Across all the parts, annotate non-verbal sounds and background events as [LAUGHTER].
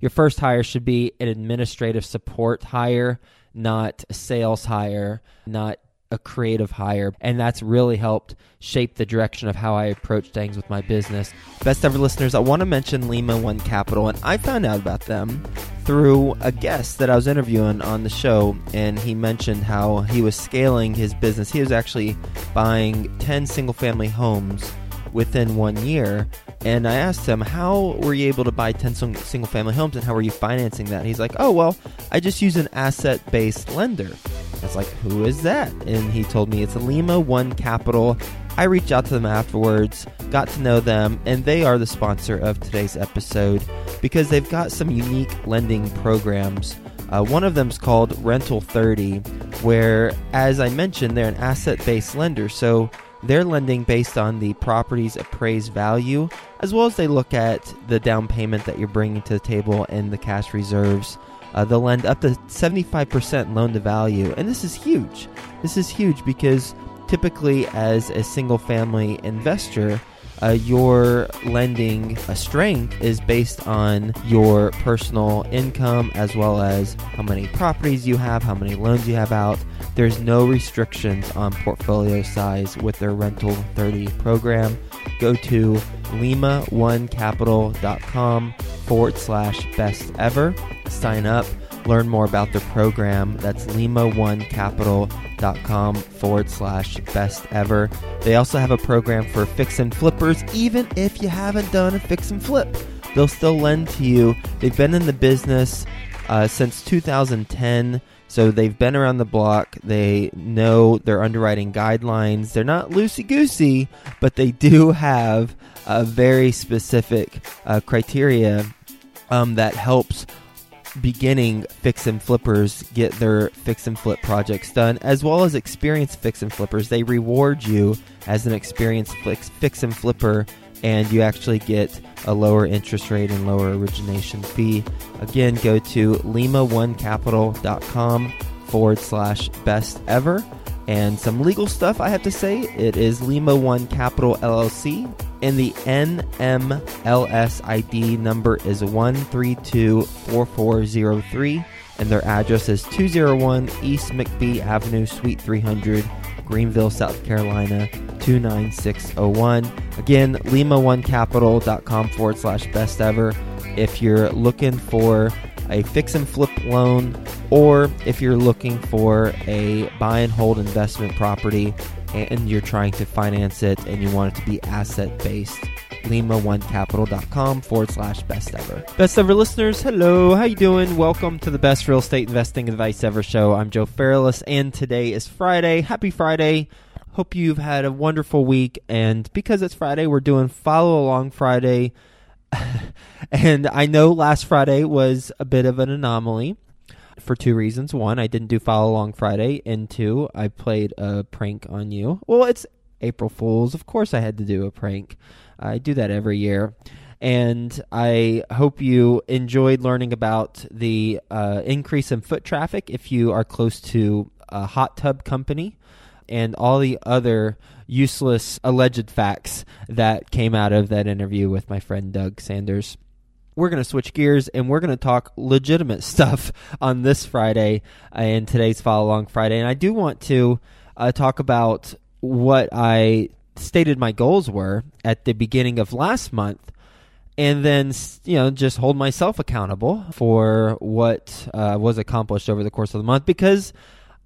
your first hire should be an administrative support hire, not a sales hire, not a creative hire. And that's really helped shape the direction of how I approach things with my business. Best ever listeners, I want to mention Lima One Capital, and I found out about them through a guest that I was interviewing on the show, and he mentioned how he was scaling his business. He was actually buying 10 single family homes within one year. And I asked him, How were you able to buy 10 single family homes and how were you financing that? And he's like, Oh, well, I just use an asset based lender. I was like, Who is that? And he told me it's Lima One Capital. I reached out to them afterwards, got to know them, and they are the sponsor of today's episode because they've got some unique lending programs. Uh, one of them is called Rental 30, where, as I mentioned, they're an asset based lender. So they're lending based on the property's appraised value, as well as they look at the down payment that you're bringing to the table and the cash reserves. Uh, they'll lend up to 75% loan to value, and this is huge. This is huge because typically, as a single family investor, uh, your lending uh, strength is based on your personal income as well as how many properties you have, how many loans you have out. There's no restrictions on portfolio size with their Rental 30 program. Go to lima1capital.com forward slash best ever. Sign up learn more about their program, that's lima1capital.com forward slash best ever. They also have a program for fix and flippers, even if you haven't done a fix and flip. They'll still lend to you. They've been in the business uh, since 2010. So they've been around the block. They know their underwriting guidelines. They're not loosey goosey, but they do have a very specific uh, criteria um, that helps beginning fix and flippers get their fix and flip projects done, as well as experienced fix and flippers. They reward you as an experienced fix, fix and flipper, and you actually get a lower interest rate and lower origination fee. Again, go to lima1capital.com forward slash best ever. And some legal stuff I have to say. It is Lima One Capital LLC and the NMLS ID number is 1324403 and their address is 201 East McBee Avenue, Suite 300, Greenville, South Carolina 29601. Again, lima1capital.com forward slash best ever. If you're looking for a fix and flip loan or if you're looking for a buy and hold investment property, and you're trying to finance it and you want it to be asset based lima1capital.com forward slash best ever. Best ever listeners hello how you doing? Welcome to the best real estate investing advice ever show. I'm joe fairless and today is friday. Happy friday. Hope you've had a wonderful week and because it's friday we're doing follow along friday [LAUGHS] and i know last friday was a bit of an anomaly for two reasons. One, I didn't do follow along Friday, and two, I played a prank on you. Well, it's April Fools. Of course, I had to do a prank. I do that every year. And I hope you enjoyed learning about the uh, increase in foot traffic if you are close to a hot tub company and all the other useless alleged facts that came out of that interview with my friend Doug Sanders we're going to switch gears and we're going to talk legitimate [LAUGHS] stuff on this Friday and today's Follow Along Friday. And I do want to uh, talk about what I stated my goals were at the beginning of last month and then you know just hold myself accountable for what uh, was accomplished over the course of the month because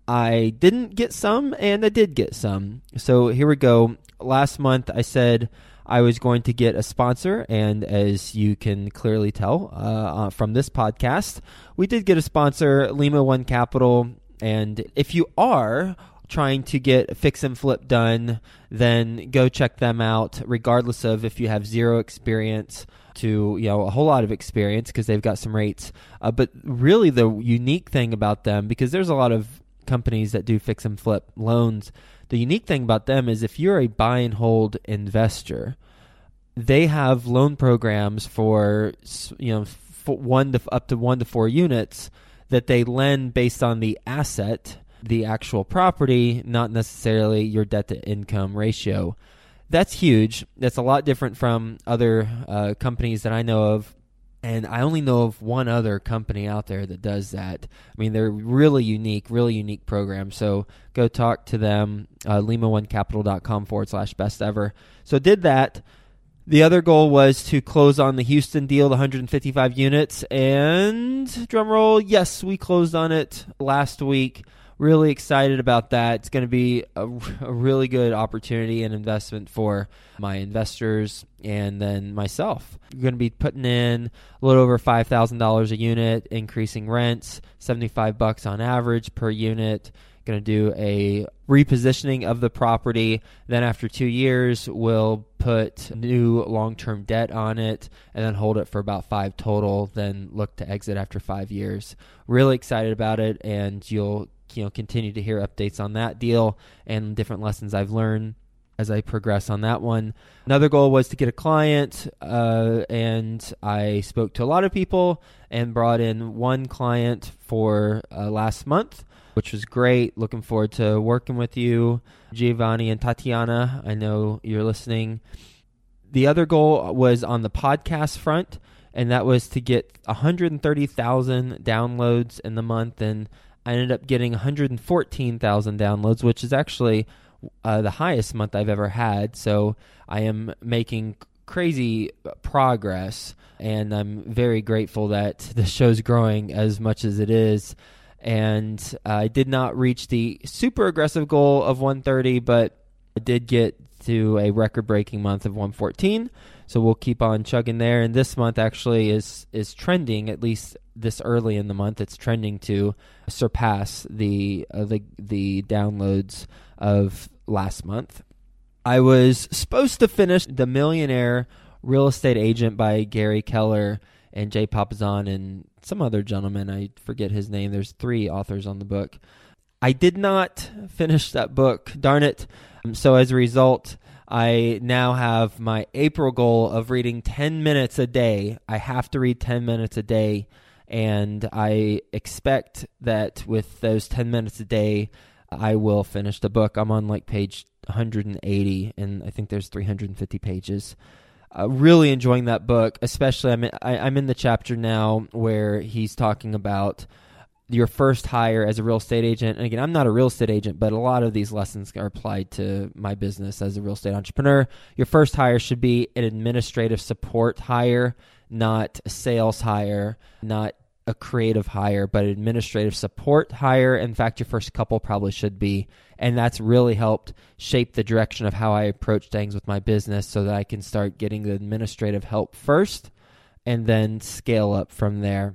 I didn't get some and I did get some. So here we go. Last month I said I was going to get a sponsor, and as you can clearly tell uh, uh, from this podcast, we did get a sponsor, Lima One Capital. And if you are trying to get fix and flip done, then go check them out, regardless of if you have zero experience to you know a whole lot of experience because they've got some rates. Uh, but really, the unique thing about them, because there's a lot of companies that do fix and flip loans the unique thing about them is if you're a buy and hold investor, they have loan programs for you know one to up to one to four units that they lend based on the asset, the actual property, not necessarily your debt to income ratio. That's huge. That's a lot different from other uh, companies that I know of And I only know of one other company out there that does that. I mean, they're really unique, really unique program. So go talk to them, uh, lima1capital.com forward slash best ever. So did that. The other goal was to close on the Houston deal, the 155 units. And drumroll, yes, we closed on it last week. Really excited about that. It's going to be a, a, really good opportunity and investment for my investors and then myself. We're going to be putting in a little over $5,000 a unit, increasing rents, 75 bucks on average per unit going to do a repositioning of the property. Then, after two years, we'll put new long term debt on it and then hold it for about five total. Then, look to exit after five years. Really excited about it, and you'll you know continue to hear updates on that deal and different lessons I've learned as I progress on that one. Another goal was to get a client, uh, and I spoke to a lot of people and brought in one client for uh, last month which was great. Looking forward to working with you, Giovanni and Tatiana. I know you're listening. The other goal was on the podcast front, and that was to get 130,000 downloads in the month, and I ended up getting 114,000 downloads, which is actually uh, the highest month I've ever had. So I am making crazy progress, and I'm very grateful that [LAUGHS] the show's growing as much as it is and I did not reach the super aggressive goal of 130, but I did get to a record breaking month of 114. So we'll keep on chugging there. And this month actually is is trending at least this early in the month. It's trending to surpass the uh, the the downloads of last month. I was supposed to finish the Millionaire Real Estate Agent by Gary Keller and Jay Papasan and some other gentleman. I forget his name. There's three authors on the book. I did not finish that book. Darn it. Um, so as a result, I now have my April goal of reading 10 minutes a day. I have to read 10 minutes a day. And I expect that with those 10 minutes a day, I will finish the book. I'm on like page 180, and I think there's 350 pages uh, really enjoying that book. Especially, I'm in, I, I'm in the chapter now where he's talking about your first hire as a real estate agent. And again, I'm not a real estate agent, but a lot of these lessons are applied to my business as a real estate entrepreneur. Your first hire should be an administrative support hire, not a sales hire, not a creative hire, but administrative support hire. In fact, your first couple probably should be. And that's really helped shape the direction of how I approach things with my business so that I can start getting the administrative help first and then scale up from there.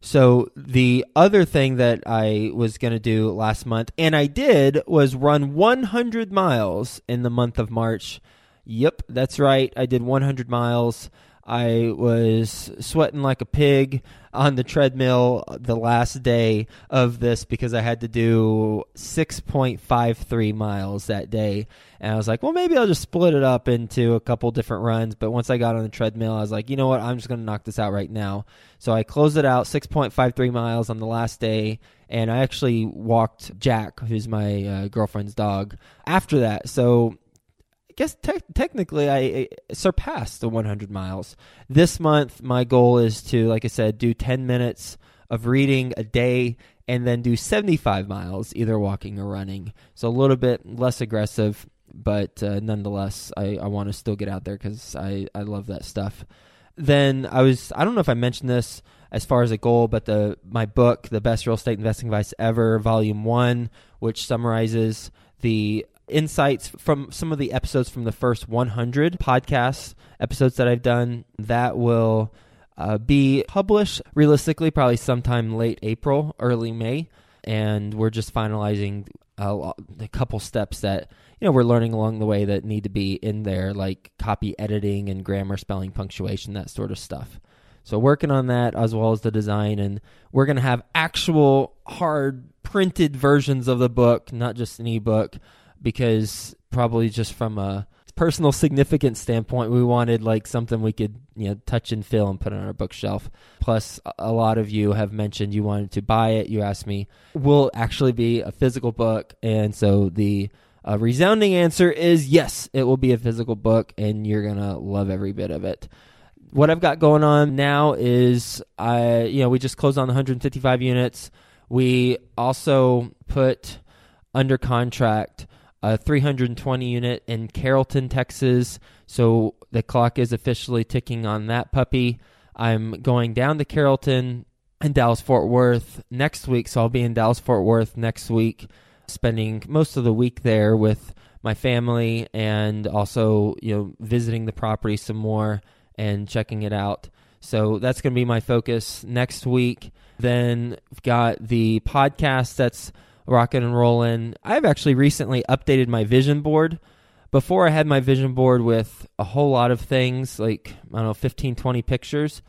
So, the other thing that I was going to do last month, and I did, was run 100 miles in the month of March. Yep, that's right. I did 100 miles. I was sweating like a pig on the treadmill the last day of this because I had to do 6.53 miles that day. And I was like, well, maybe I'll just split it up into a couple different runs. But once I got on the treadmill, I was like, you know what? I'm just going to knock this out right now. So I closed it out 6.53 miles on the last day. And I actually walked Jack, who's my uh, girlfriend's dog, after that. So guess te- technically I, I surpassed the 100 miles. This month, my goal is to, like I said, do 10 minutes of reading a day and then do 75 miles, either walking or running. So a little bit less aggressive, but uh, nonetheless, I, I want to still get out there because I, I love that stuff. Then I was, I don't know if I mentioned this as far as a goal, but the my book, The Best Real Estate Investing Advice Ever, Volume 1, which summarizes the insights from some of the episodes from the first 100 podcast episodes that I've done that will uh, be published realistically probably sometime late April, early May. And we're just finalizing a, a couple steps that you know we're learning along the way that need to be in there, like copy editing and grammar, spelling, punctuation, that sort of stuff. So working on that as well as the design, and we're gonna have actual hard printed versions of the book, not just an ebook because probably just from a personal significance standpoint, we wanted like something we could you know touch and feel and put on our bookshelf. Plus, a lot of you have mentioned you wanted to buy it. You asked me, will actually be a physical book, and so the uh, resounding answer is yes, it will be a physical book, and you're gonna love every bit of it. what I've got going on now is I, you know, we just closed on 155 units. We also put under contract a 320 unit in Carrollton, Texas. So the clock is officially ticking on that puppy. I'm going down to Carrollton and Dallas Fort Worth next week. So I'll be in Dallas Fort Worth next week, spending most of the week there with my family and also, you know, visiting the property some more and checking it out. So that's going to be my focus next week. Then I've got the podcast that's rocking and rolling. I've actually recently updated my vision board. Before I had my vision board with a whole lot of things, like, I don't know, 15, 20 pictures.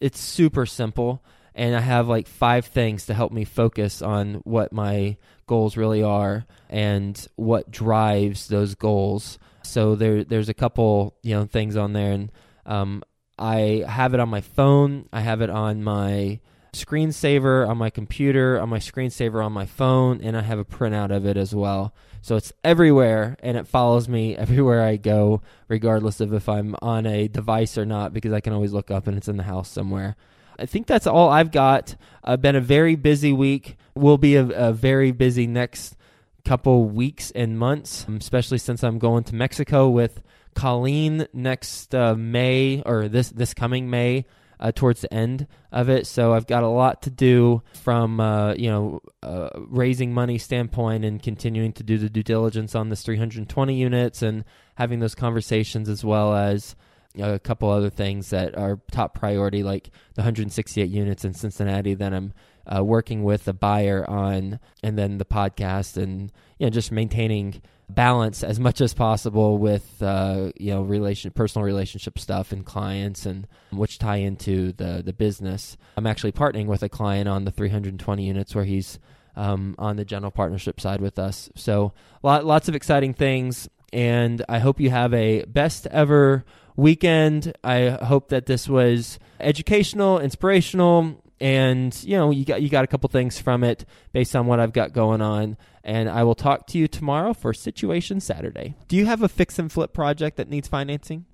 It's super simple. And I have like five things to help me focus on what my goals really are and what drives those goals. So there, there's a couple, you know, things on there. And um, I have it on my phone. I have it on my screensaver on my computer, on my screensaver on my phone, and I have a printout of it as well. So it's everywhere and it follows me [LAUGHS] everywhere I go, regardless of if I'm on a device or not, because I can always look up and it's in the house somewhere. I think that's all I've got. I've been a very busy week. Will be a, a very busy next couple weeks and months, especially since I'm going to Mexico with Colleen next uh, May or this this coming May uh, towards the end of it. So I've got a lot to do from uh, you know uh, raising money standpoint and continuing to do the due diligence on this 320 units and having those conversations as well as a couple other things that are top priority, like the 168 units in Cincinnati. Then I'm uh, working with a buyer on, and then the podcast, and you know just maintaining balance as much as possible with uh, you know relation personal relationship stuff and clients and which tie into the the business. I'm actually partnering with a client on the 320 units where he's um, on the general partnership side with us. So lot, lots of exciting things, and I hope you have a best ever weekend. I hope that this was educational, inspirational, and you know you got you got a couple things from it based on what I've got going on and I will talk to you tomorrow for Situation Saturday. Do you have a fix and flip project that needs financing?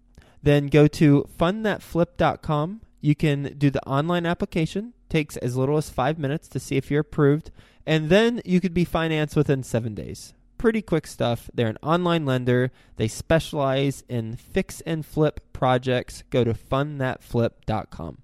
Then go to fundthatflip.com. You can do the online application. Takes as little as 5 minutes to see if you're approved, and then you could be financed within 7 days. Pretty quick stuff. They're an online lender. They specialize in fix and flip projects. Go to fundthatflip.com.